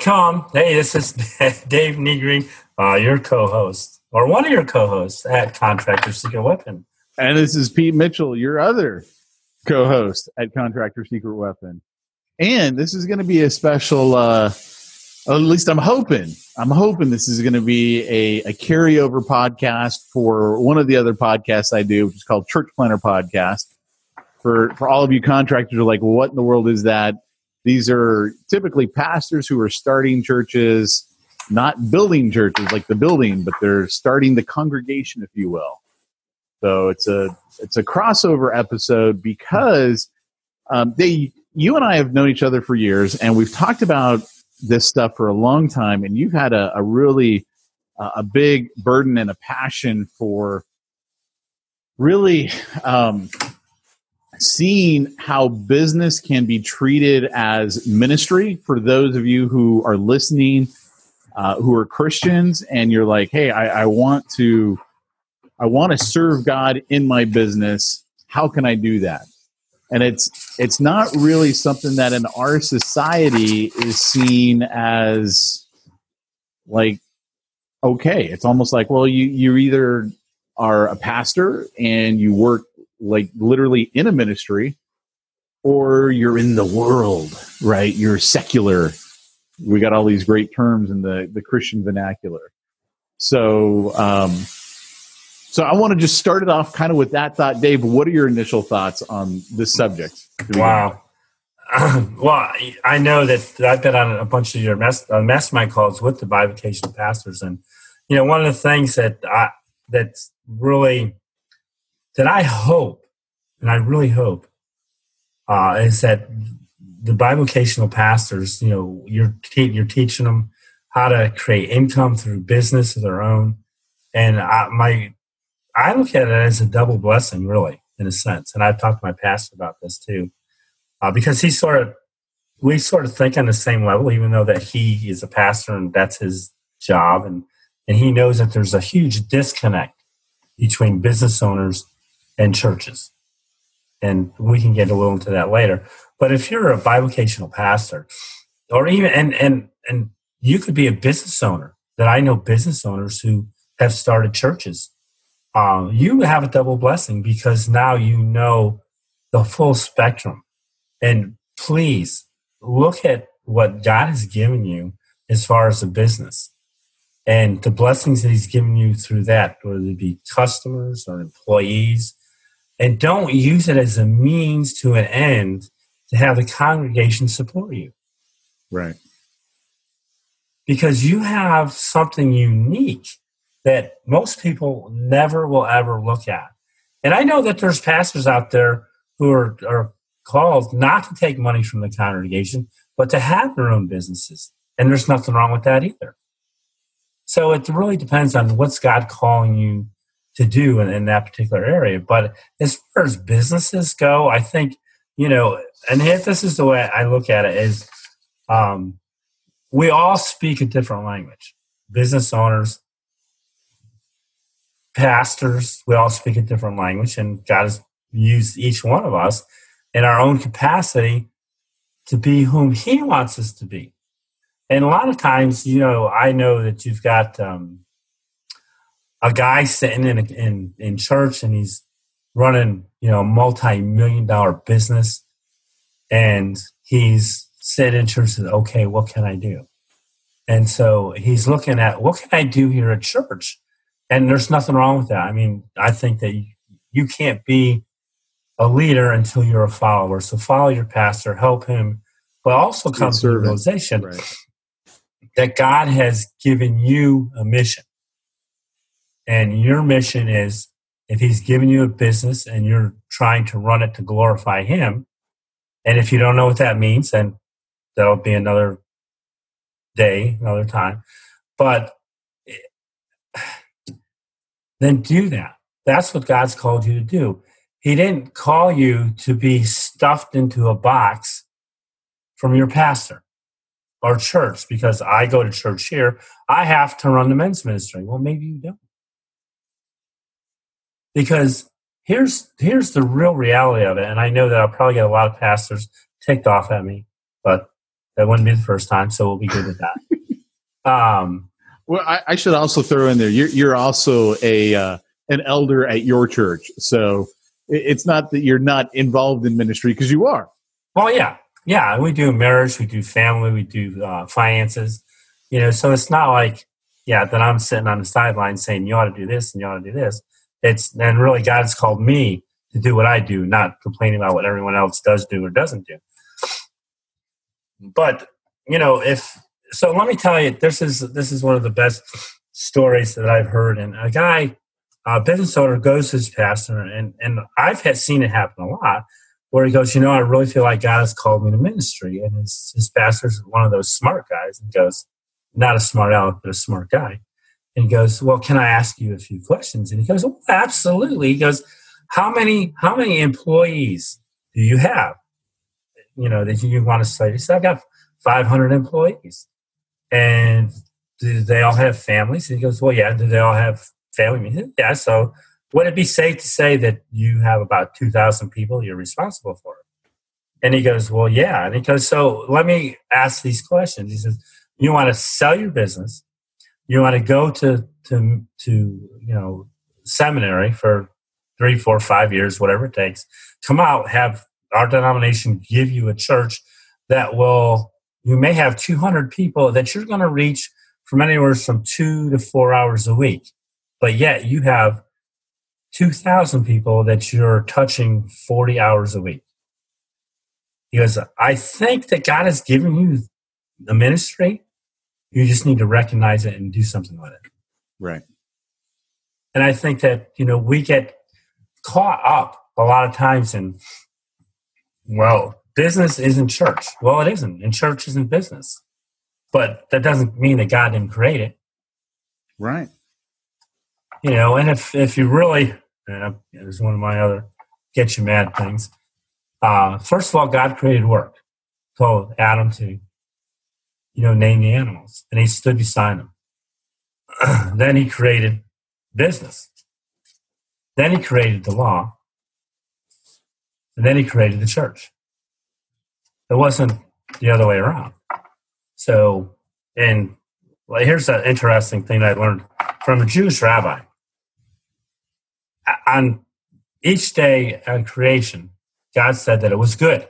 Come. Hey, this is Dave Negring, uh, your co-host, or one of your co-hosts at Contractor Secret Weapon. And this is Pete Mitchell, your other co-host at Contractor Secret Weapon. And this is going to be a special, uh, at least I'm hoping, I'm hoping this is going to be a, a carryover podcast for one of the other podcasts I do, which is called Church Planter Podcast. For, for all of you contractors are like, what in the world is that? These are typically pastors who are starting churches, not building churches like the building, but they're starting the congregation, if you will. So it's a it's a crossover episode because um, they you and I have known each other for years, and we've talked about this stuff for a long time. And you've had a, a really uh, a big burden and a passion for really um, seeing how business can be treated as ministry for those of you who are listening uh, who are christians and you're like hey I, I want to i want to serve god in my business. How can i do that? And it's it's not really something that in our society is seen as like okay. It's almost like well you you either are a pastor and you work like literally in a ministry or you're in the world, right? You're secular. We got all these great terms in the, the Christian vernacular. So, um, so I want to just start it off kind of with that thought. Dave, what are your initial thoughts on this subject? Wow. well, I know that I've been on a bunch of your mass, uh, mastermind calls with the bivocational pastors, and you know one of the things that I, that's really that I hope, and I really hope, uh, is that the bivocational pastors, you know, you're te- you're teaching them how to create income through business of their own, and I, my I look at it as a double blessing, really, in a sense. And I've talked to my pastor about this too, uh, because he sort of we sort of think on the same level, even though that he is a pastor and that's his job, and and he knows that there's a huge disconnect between business owners and churches. And we can get a little into that later. But if you're a bivocational pastor, or even and and and you could be a business owner. That I know business owners who have started churches. Um, you have a double blessing because now you know the full spectrum. And please look at what God has given you as far as a business and the blessings that He's given you through that, whether it be customers or employees and don't use it as a means to an end to have the congregation support you. Right. because you have something unique that most people never will ever look at. And I know that there's pastors out there who are, are called not to take money from the congregation, but to have their own businesses. And there's nothing wrong with that either. So it really depends on what's God calling you to do in, in that particular area. But as far as businesses go, I think, you know, and if this is the way I look at it is um, we all speak a different language. Business owners, pastors, we all speak a different language, and God has used each one of us in our own capacity to be whom He wants us to be. And a lot of times, you know, I know that you've got um, a guy sitting in, in in church and he's running, you know, a multi-million dollar business, and he's sitting in church says, "Okay, what can I do?" And so he's looking at what can I do here at church and there's nothing wrong with that. I mean, I think that you, you can't be a leader until you're a follower. So follow your pastor, help him, but also come to the realization right. that God has given you a mission. And your mission is if he's given you a business and you're trying to run it to glorify him, and if you don't know what that means, then that'll be another day, another time. But then do that. That's what God's called you to do. He didn't call you to be stuffed into a box from your pastor or church because I go to church here. I have to run the men's ministry. Well, maybe you don't. Because here's here's the real reality of it, and I know that I'll probably get a lot of pastors ticked off at me, but that wouldn't be the first time, so we'll be good with that. um, well, I, I, should also throw in there. You're you're also a uh, an elder at your church, so it's not that you're not involved in ministry because you are. Well, yeah, yeah. We do marriage, we do family, we do uh, finances. You know, so it's not like yeah that I'm sitting on the sideline saying you ought to do this and you ought to do this. It's and really God's called me to do what I do, not complaining about what everyone else does do or doesn't do. But you know, if so let me tell you, this is this is one of the best stories that I've heard. And a guy, a business owner, goes to his pastor, and and I've had seen it happen a lot, where he goes, you know, I really feel like God has called me to ministry, and his his pastor's one of those smart guys, and goes, not a smart aleck, but a smart guy, and he goes, well, can I ask you a few questions? And he goes, well, absolutely. He goes, how many how many employees do you have? You know that you want to say? He said, I've got 500 employees. And do they all have families? And he goes, Well, yeah. Do they all have family? Said, yeah. So would it be safe to say that you have about 2,000 people you're responsible for? And he goes, Well, yeah. And he goes, So let me ask these questions. He says, You want to sell your business, you want to go to, to, to you know, seminary for three, four, five years, whatever it takes, come out, have our denomination give you a church that will you may have 200 people that you're going to reach from anywhere from two to four hours a week. But yet you have 2,000 people that you're touching 40 hours a week. Because I think that God has given you the ministry. You just need to recognize it and do something with it. Right. And I think that, you know, we get caught up a lot of times in, well, business isn't church. Well, it isn't, and church isn't business. But that doesn't mean that God didn't create it. Right. You know, and if if you really, uh, there's one of my other get you mad things. Uh, first of all, God created work. Told Adam to, you know, name the animals, and he stood beside them. then he created business. Then he created the law. And then he created the church. It wasn't the other way around. So, and well, here's an interesting thing I learned from a Jewish rabbi. On each day on creation, God said that it was good.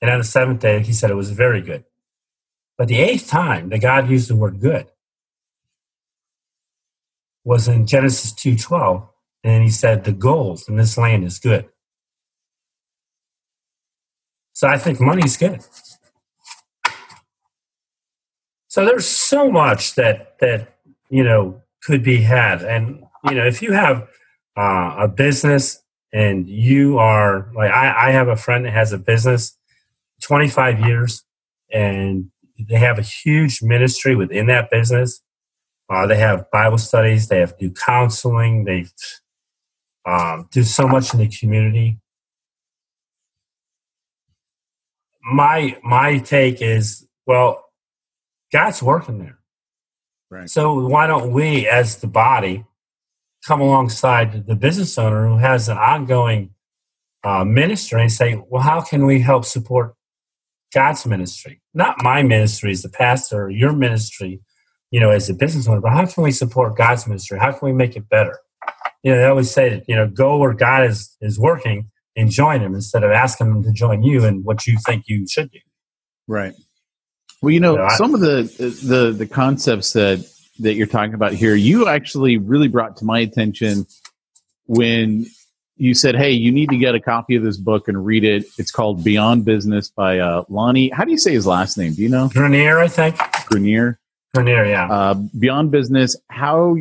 And on the seventh day, he said it was very good. But the eighth time that God used the word good was in Genesis 2.12. And he said, the gold in this land is good. So I think money's good. So there's so much that that you know could be had, and you know if you have uh, a business and you are like I, I have a friend that has a business 25 years and they have a huge ministry within that business. Uh, they have bible studies they have do counseling they um, do so much in the community. My my take is well god's working there. Right. so why don't we as the body come alongside the business owner who has an ongoing uh, ministry and say, well, how can we help support God's ministry? Not my ministry as the pastor, or your ministry, you know, as a business owner, but how can we support God's ministry? How can we make it better? You know, they always say you know, go where God is, is working and join him instead of asking them to join you and what you think you should do. Right. Well, you know, Yeah, I- some of the the the concepts that that you're talking about here, you actually really brought to my attention when you said, "Hey, you need to get a copy of this book and read it." It's called Beyond Business by uh, Lonnie. How do you say his last name? Do you know? Grenier, I think. Grenier. Grenier, yeah. Uh, Beyond Business: How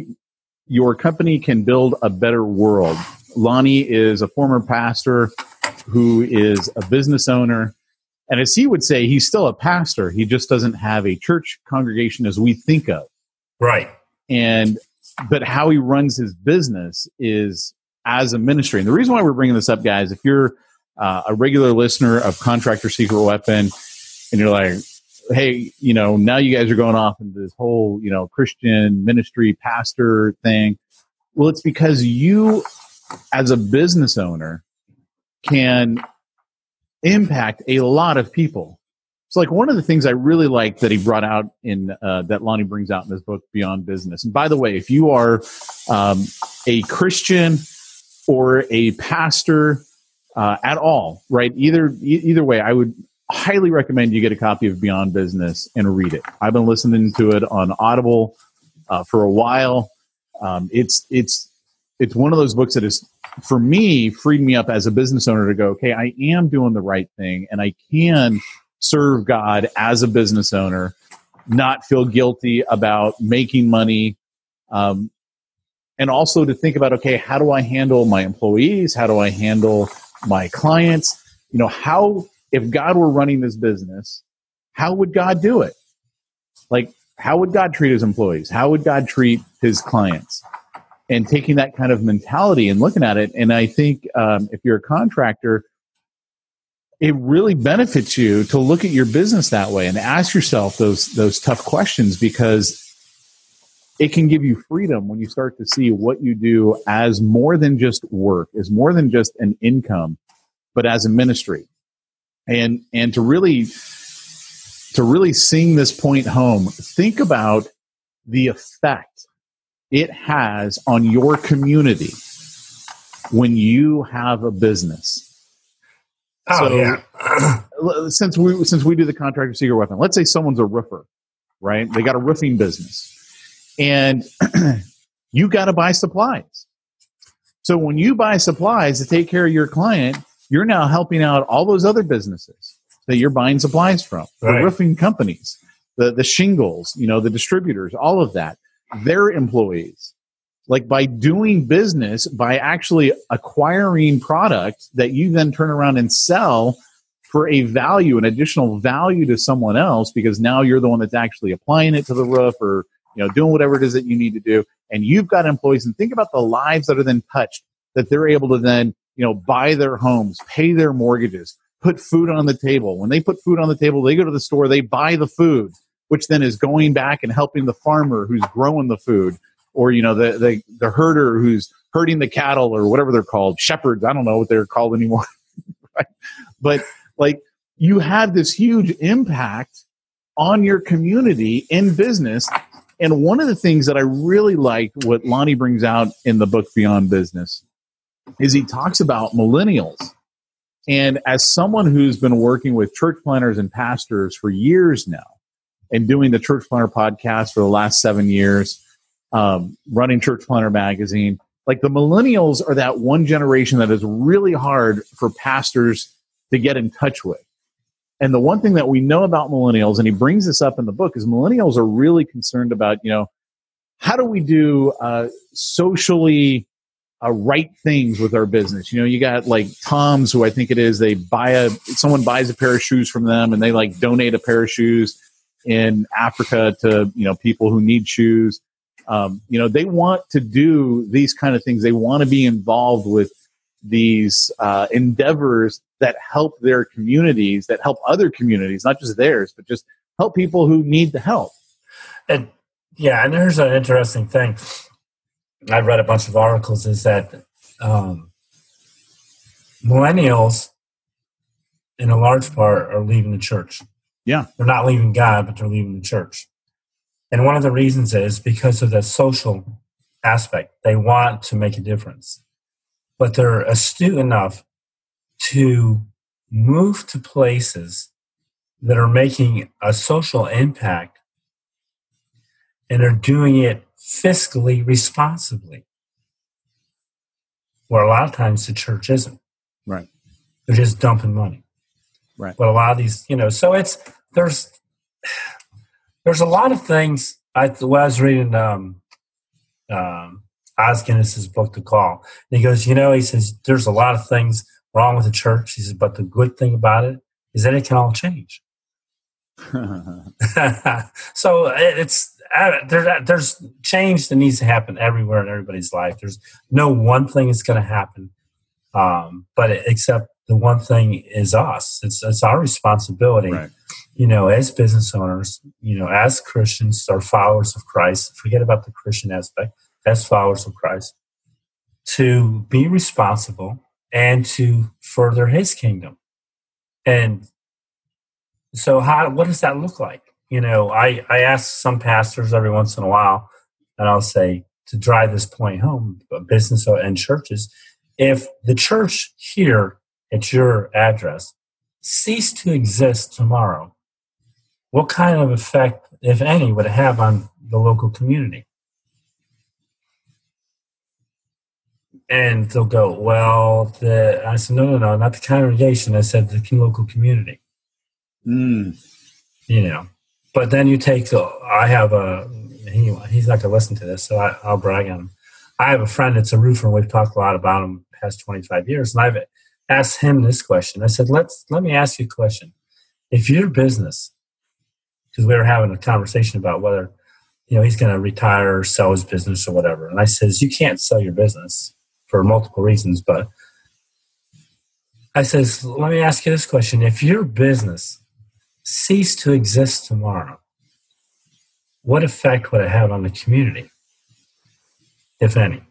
your company can build a better world. Lonnie is a former pastor who is a business owner. And as he would say, he's still a pastor. He just doesn't have a church congregation as we think of. right. And, but how he runs his business is as a ministry. And the reason why we're bringing this up, guys, if you're uh, a regular listener of Contractor Secret Weapon and you're like, hey, you know, now you guys are going off into this whole, you know, Christian ministry pastor thing. Well, it's because you, as a business owner, can impact a lot of people. So, like one of the things I really like that he brought out in uh, that Lonnie brings out in his book Beyond Business. And by the way, if you are um, a Christian or a pastor uh, at all, right? Either either way, I would highly recommend you get a copy of Beyond Business and read it. I've been listening to it on Audible uh, for a while. Um, it's it's it's one of those books that is for me freed me up as a business owner to go, okay, I am doing the right thing, and I can serve God as a business owner, not feel guilty about making money. Um, and also to think about okay how do i handle my employees? How do i handle my clients? You know how if god were running this business how would god do it? Like how would god treat his employees? How would god treat his clients? And taking that kind of mentality and looking at it. And i think um, if you're a contractor it really benefits you to look at your business that way and ask yourself those those tough questions because it can give you freedom when you start to see what you do as more than just work, as more than just an income, but as a ministry. And and to really to really sing this point home, think about the effect it has on your community when you have a business. Oh, So- yeah. Since we since we do the contractor secret weapon, let's say someone's a roofer, right? They got a roofing business and you got to buy supplies. So when you buy supplies to take care of your client, you're now helping out all those other businesses that you're buying supplies from, the roofing companies, the the shingles, you know, the distributors, all of that, their employees. Like by doing business, by actually acquiring product that you then turn around and sell for a value, an additional value to someone else, because now you're the one that's actually applying it to the roof or you know, doing whatever it is that you need to do. And you've got employees and think about the lives that are then touched that they're able to then, you know, buy their homes, pay their mortgages, put food on the table. When they put food on the table, they go to the store, they buy the food, which then is going back and helping the farmer who's growing the food or, you know, the, the, the herder who's herding the cattle or whatever they're called, shepherds. I don't know what they're called anymore. But like you have this huge impact on your community in business and one of the things that I really like what Lonnie brings out in the book Beyond Business is he talks about millennials. And as someone who's been working with church planners and pastors for years now and doing the Church Planter podcast for the last seven years, um, running Church Planter magazine, like the millennials are that one generation that is really hard for pastors to get in touch with. And the one thing that we know about millennials, and he brings this up in the book, is millennials are really concerned about, you know, how do we do uh, socially uh, right things with our business? You know, you got like Tom's, who I think it is, they buy a, someone buys a pair of shoes from them and they like donate a pair of shoes in Africa to, you know, people who need shoes. Um, you know, they want to do these kind of things. They want to be involved with these uh, endeavors that help their communities, that help other communities, not just theirs, but just help people who need the help. And yeah, and there's an interesting thing. I've read a bunch of articles. Is that um, millennials, in a large part, are leaving the church. Yeah, they're not leaving God, but they're leaving the church. And one of the reasons is because of the social aspect. They want to make a difference, but they're astute enough to move to places that are making a social impact and are doing it fiscally responsibly. Where a lot of times the church isn't. Right. They're just dumping money. Right. But a lot of these, you know, so it's there's there's a lot of things. I, when I was reading um, um, Os Guinness's book, The Call, and he goes, you know, he says there's a lot of things wrong with the church. He says, but the good thing about it is that it can all change. so it's there, there's change that needs to happen everywhere in everybody's life. There's no one thing that's going to happen, um, but except the one thing is us. It's it's our responsibility, Right. you know, as business owners, you know, as Christians or followers of Christ. Forget about the Christian aspect. As followers of Christ, to be responsible and to further His kingdom, and so how what does that look like? you know, I, I ask some pastors every once in a while, and I'll say to drive this point home, business and churches, if the church here at your address ceased to exist tomorrow, what kind of effect, if any, would it have on the local community? And they'll go, well, the, I said, no, no, no, not the congregation. I said the local community. Mm. You know, but then you take, I have a, he, he's not going to listen to this, so I, will brag on him. I have a friend that's a roofer, and we've talked a lot about him past 25 years. And I've asked him this question. I said, Let's, let me ask you a question. If your business, because we were having a conversation about whether, you know, he's going to retire or sell his business or whatever. And I says, You can't sell your business for multiple reasons, but I says, Let me ask you this question. If your business ceased to exist tomorrow, what effect would it have on the community, if any?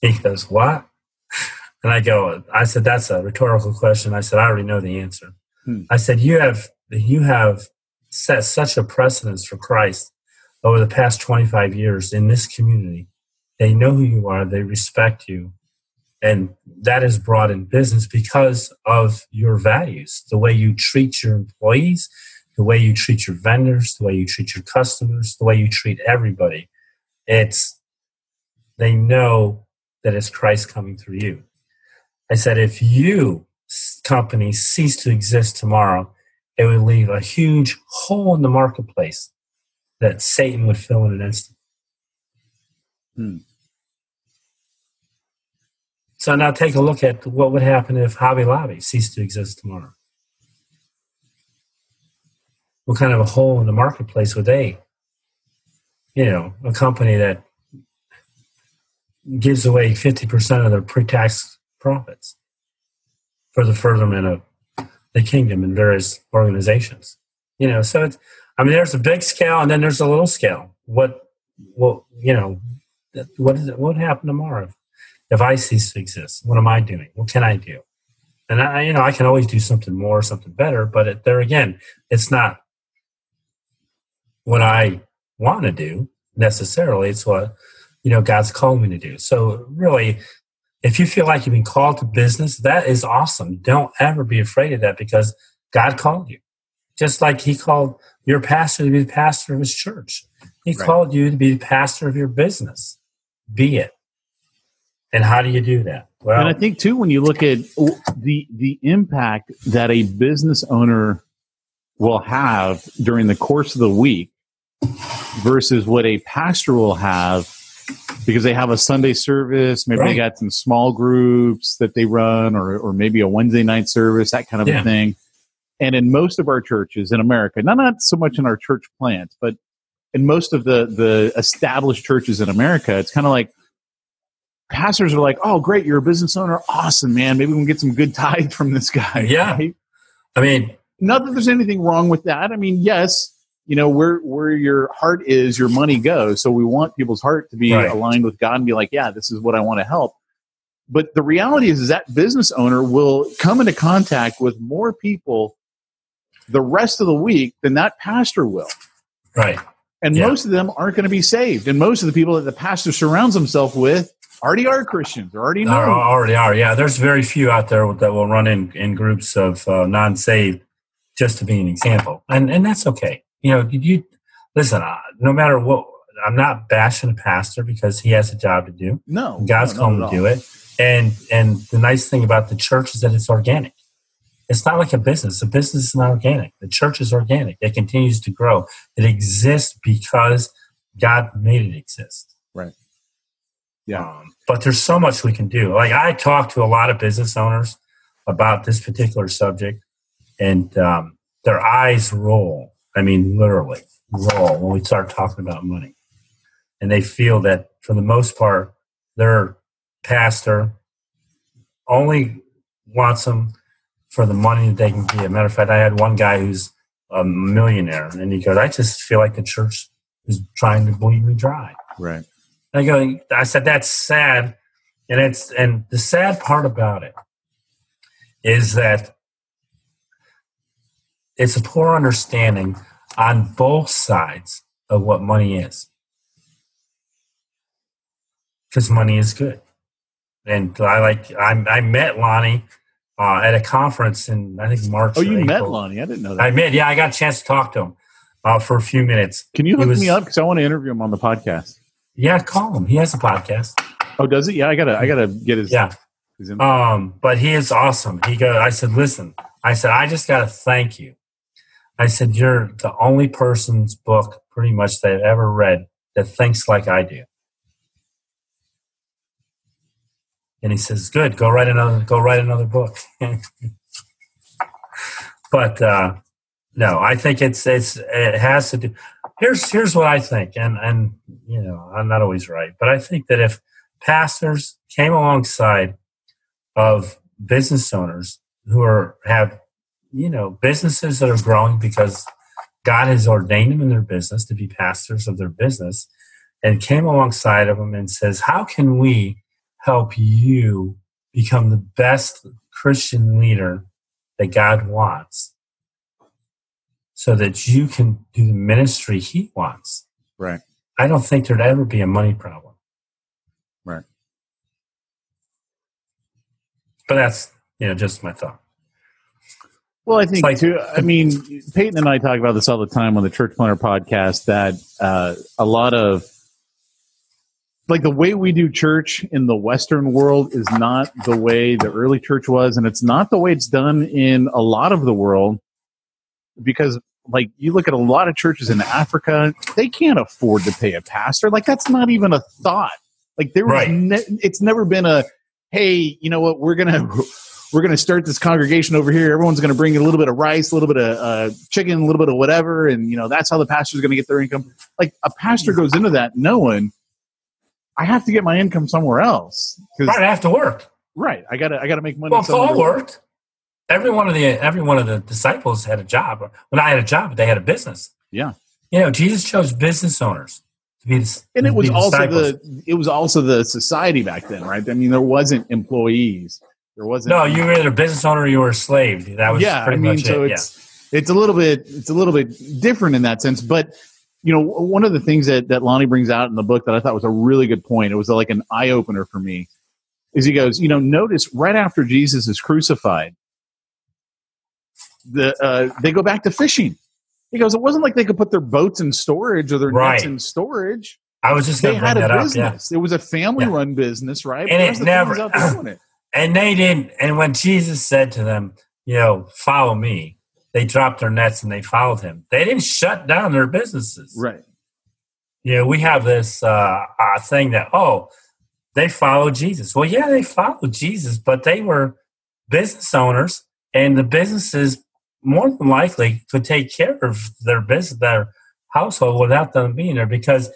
He goes, What? And I go, I said, That's a rhetorical question. I said, I already know the answer. Hmm. I said, You have you have set such a precedence for Christ over the past 25 years in this community. They know who you are, they respect you. And that is brought in business because of your values, the way you treat your employees, the way you treat your vendors, the way you treat your customers, the way you treat everybody. It's, they know that it's Christ coming through you. I said, if you company cease to exist tomorrow, it would leave a huge hole in the marketplace that Satan would fill in an instant. Hmm. So now take a look at what would happen if Hobby Lobby ceased to exist tomorrow what kind of a hole in the marketplace would they, you know, a company that gives away 50% of their pre-tax profits for the furtherment of the kingdom in various organizations. You know, so it's, I mean, there's a big scale and then there's a little scale. What, what, you know, what is it, what would happen tomorrow if, I cease to exist? What am I doing? What can I do? And I, you know, I can always do something more, something better, but it, there again, it's not what I want to do necessarily. It's what, you know, God's called me to do. So really, if you feel like you've been called to business, that is awesome. Don't ever be afraid of that because God called you. Just like he called your pastor to be the pastor of his church. He right. called you to be the pastor of your business. Be it. And how do you do that? Well, and I think too, when you look at the the impact that a business owner will have during the course of the week versus what a pastor will have because they have a Sunday service, maybe Right. they got some small groups that they run or or maybe a Wednesday night service, that kind of Yeah. a thing. And in most of our churches in America, not not so much in our church plants, but in most of the the established churches in America, it's kind of like pastors are like, "Oh, great, you're a business owner, awesome, man. Maybe we can get some good tithe from this guy." Yeah. right? I mean, Not that there's anything wrong with that. I mean, yes, you know where where your heart is, your money goes. So we want people's heart to be Right. aligned with God and be like, "Yeah, this is what I want to help." But the reality is, is that business owner will come into contact with more people the rest of the week than that pastor will. right. And Yeah. most of them aren't going to be saved. And most of the people that the pastor surrounds himself with already are Christians, already know. Are, already are. Yeah, there's very few out there that will run in, in groups of uh, non-saved just to be an example, and and that's okay. You know, did you listen. Uh, no matter what, I'm not bashing a pastor because he has a job to do. no, God's no, called him to do it, and and the nice thing about the church is that it's organic. It's not like a business. A business is not organic. The church is organic. It continues to grow. It exists because God made it exist. Yeah. Um, but there's so much we can do. Like I talk to a lot of business owners about this particular subject, and um, their eyes roll. I mean, literally roll when we start talking about money, and they feel that for the most part, their pastor only wants them for the money that they can get. Matter of fact, I had one guy who's a millionaire, and he goes, "I just feel like the church is trying to bleed me dry." Right. I go, I said, that's sad. And it's, and the sad part about it is that it's a poor understanding on both sides of what money is. Because money is good. And I like, I, I met Lonnie uh, at a conference in, I think, March. Oh, you met Lonnie? I didn't know that. I met, yeah, I got a chance to talk to him uh, for a few minutes. Can you hook was- me up because I want to interview him on the podcast? Yeah, call him. He has a podcast. Oh, does he? Yeah, I gotta, I gotta get his. Yeah. his. Um, but he is awesome. He go. I said, listen. I said, I just got to thank you. I said, you're the only person's book, pretty much, that I've ever read that thinks like I do. And he says, good. Go write another. Go write another book. but uh, no, I think it's it's it has to do. Here's here's what I think, and and you know I'm not always right, but I think that if pastors came alongside of business owners who are have you know businesses that are growing because God has ordained them in their business to be pastors of their business, and came alongside of them and says, "How can we help you become the best Christian leader that God wants?" So that you can do the ministry He wants. right. I don't think there'd ever be a money problem. Right. But that's you know just my thought. Well, I think like- too. I mean, Peyton and I talk about this all the time on the Church Planter podcast. That uh, a lot of like the way we do church in the Western world is not the way the early church was, and it's not the way it's done in a lot of the world. Because, like, you look at a lot of churches in Africa, they can't afford to pay a pastor. Like, that's not even a thought. Like, there was, Right. ne- it's never been a, hey, you know what, we're gonna we're going to start this congregation over here. Everyone's going to bring a little bit of rice, a little bit of uh, chicken, a little bit of whatever, and you know that's how the pastor's going to get their income. Like a pastor goes into that knowing I have to get my income somewhere else. Right, I have to work. right, I got to I got to make money. Well. Paul worked. Every one of the every one of the disciples had a job. When I had a job, they had a business. Yeah, You know, Jesus chose business owners to be, the- and it was also disciples. the it was also the society back then, right? I mean, there wasn't employees. There wasn't. no. You were either a business owner or you were a slave. That was yeah, I mean, so it. it's it's a little bit it's a little bit different in that sense. But you know, one of the things that that Lonnie brings out in the book that I thought was a really good point. It was like an eye opener for me. Is he goes, you know, notice right after Jesus is crucified, the uh, they go back to fishing. He goes, it wasn't like they could put their boats in storage or their Right. nets in storage. I was just They had a that up. Yeah. business. It was a family-run business, right? And it never- it? And they didn't. And when Jesus said to them, you know, follow me, they dropped their nets and they followed him. They didn't shut down their businesses. Right. You know, we have this uh, uh, thing that, oh, they followed Jesus. Well, yeah, they followed Jesus, but they were business owners, and the businesses more than likely could take care of their business, their household without them being there because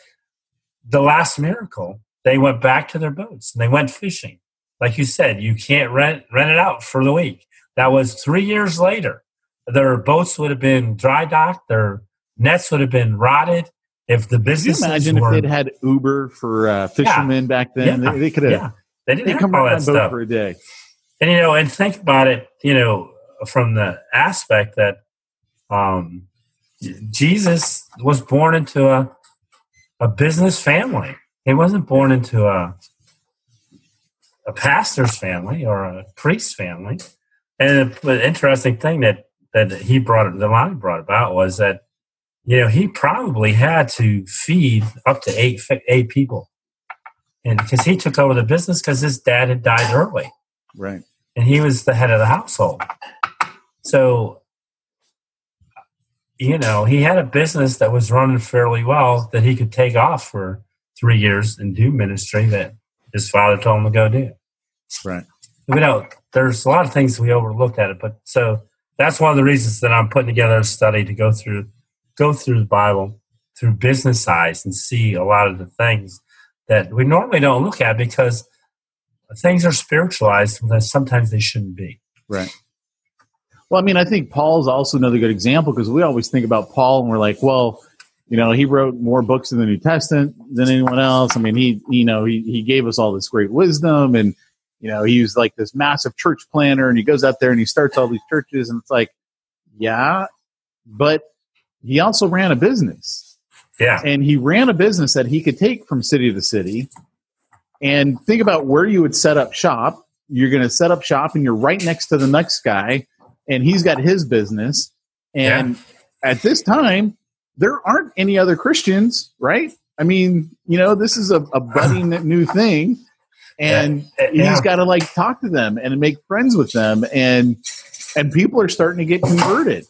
the last miracle, they went back to their boats and they went fishing. Like you said, you can't rent rent it out for the week. That was three years later. Their boats would have been dry docked, their nets would have been rotted. If the business imagine were, if they'd had Uber for uh, fishermen yeah. back then, yeah. they, they could have. Yeah. They didn't they have come all that stuff boat for a day. And you know, and think about it, you know, from the aspect that um, Jesus was born into a a business family. He wasn't born into a a pastor's family or a priest's family. And the interesting thing that that he brought the line brought about was that you know he probably had to feed up to eight eight people, and because he took over the business because his dad had died early, right? And he was the head of the household. So you know, he had a business that was running fairly well that he could take off for three years and do ministry that his father told him to go do. Right. You know, there's a lot of things we overlooked at it, but so that's one of the reasons that I'm putting together a study to go through go through the Bible through business eyes and see a lot of the things that we normally don't look at because things are spiritualized that sometimes they shouldn't be. Right. Well, I mean, I think Paul's also another good example because we always think about Paul and we're like, well, you know, he wrote more books in the New Testament than anyone else. I mean, he, you know, he, he gave us all this great wisdom and, you know, he was like this massive church planner and he goes out there and he starts all these churches and it's like, yeah, but he also ran a business. Yeah. And he ran a business that he could take from city to city and think about where you would set up shop. You're going to set up shop and you're right next to the next guy and he's got his business. And yeah. at this time, there aren't any other Christians, right? I mean, you know, this is a, a budding new thing, and yeah. Uh, yeah. he's got to like talk to them and make friends with them, and and people are starting to get converted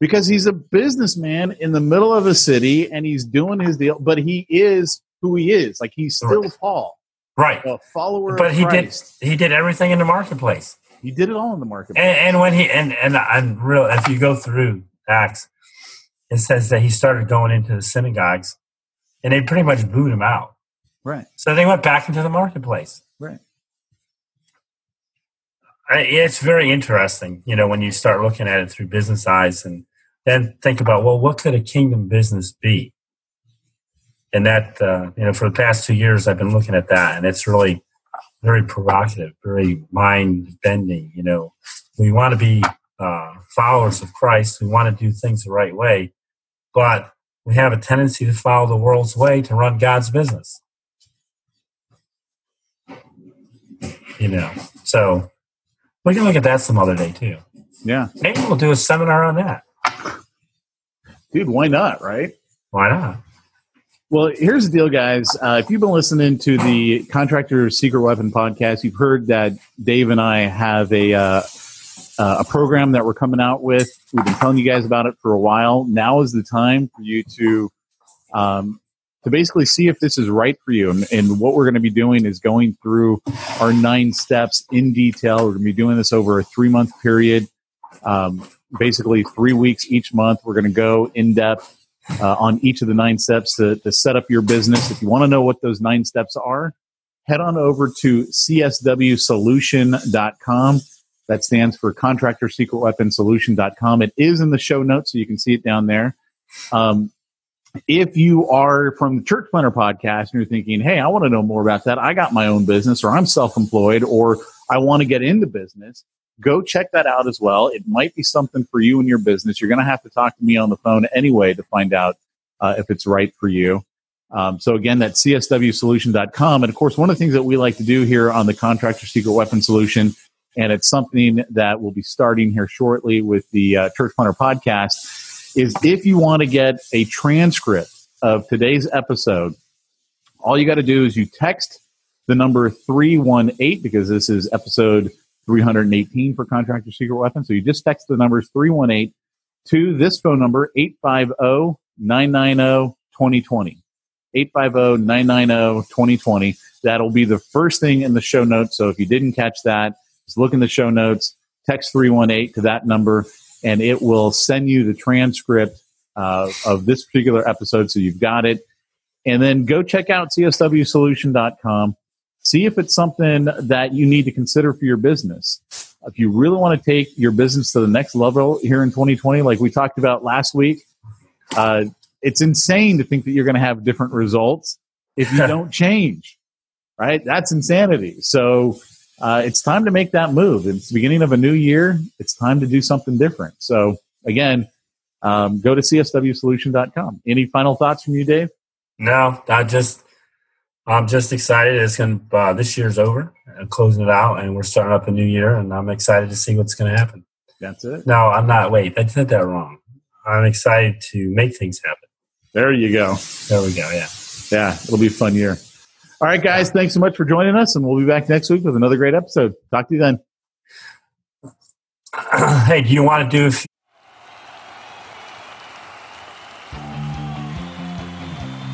because he's a businessman in the middle of a city and he's doing his deal, but he is who he is. Like he's still right. Paul, right? A follower, but he did he did everything in the marketplace. He did it all in the market. And, and, when he and and I'm real, if you go through Acts, it says that he started going into the synagogues, and they pretty much booed him out. Right. So they went back into the marketplace. Right. It's very interesting, you know, when you start looking at it through business eyes, and then think about, well, what could a kingdom business be? And that, uh, you know, for the past two years, I've been looking at that, and it's really very provocative, very mind bending. You know, we want to be uh, followers of Christ. We want to do things the right way, but we have a tendency to follow the world's way to run God's business. You know, so we can look at that some other day too. Yeah, maybe we'll do a seminar on that. Dude, why not? Right? Why not? Well, here's the deal, guys. Uh, if you've been listening to the Contractor Secret Weapon podcast, you've heard that Dave and I have a uh, uh, a program that we're coming out with. We've been telling you guys about it for a while. Now is the time for you to um, to basically see if this is right for you. And, and what we're going to be doing is going through our nine steps in detail. We're going to be doing this over a three month period, um, basically three weeks each month. We're going to go in depth uh, on each of the nine steps to, to set up your business. If you want to know what those nine steps are, head on over to cswsolution.com. That stands for Contractor Secret Weapon Solution.com. It is in the show notes, so you can see it down there. Um, if you are from the Church Planter podcast and you're thinking, hey, I want to know more about that, I got my own business or I'm self employed or I want to get into business, go check that out as well. It might be something for you and your business. You're going to have to talk to me on the phone anyway to find out uh, if it's right for you. Um, so again, that's cswsolution.com. And of course, one of the things that we like to do here on the Contractor Secret Weapon Solution, and it's something that we'll be starting here shortly with the uh, Church Planter podcast, is if you want to get a transcript of today's episode, all you got to do is you text the number 318 because this is episode 318 for Contractor Secret Weapon. So you just text the numbers 318 to this phone number, 850 990 2020. 850 990 2020. That'll be the first thing in the show notes. So if you didn't catch that, just look in the show notes, text 318 to that number, and it will send you the transcript uh, of this particular episode. So you've got it. And then go check out cswsolution.com. See if it's something that you need to consider for your business. If you really want to take your business to the next level here in 2020, like we talked about last week, uh, it's insane to think that you're going to have different results if you don't change, right? That's insanity. So uh, it's time to make that move. It's the beginning of a new year. It's time to do something different. So again, um, go to cswsolution.com. Any final thoughts from you, Dave? No, I just I'm just excited. It's going to uh, this year's over, uh, closing it out, and we're starting up a new year, and I'm excited to see what's going to happen. That's it. No, I'm not. Wait, I did that wrong. I'm excited to make things happen. There you go. There we go. Yeah. Yeah, it'll be a fun year. All right, guys, thanks so much for joining us, and we'll be back next week with another great episode. Talk to you then. hey, do you want to do?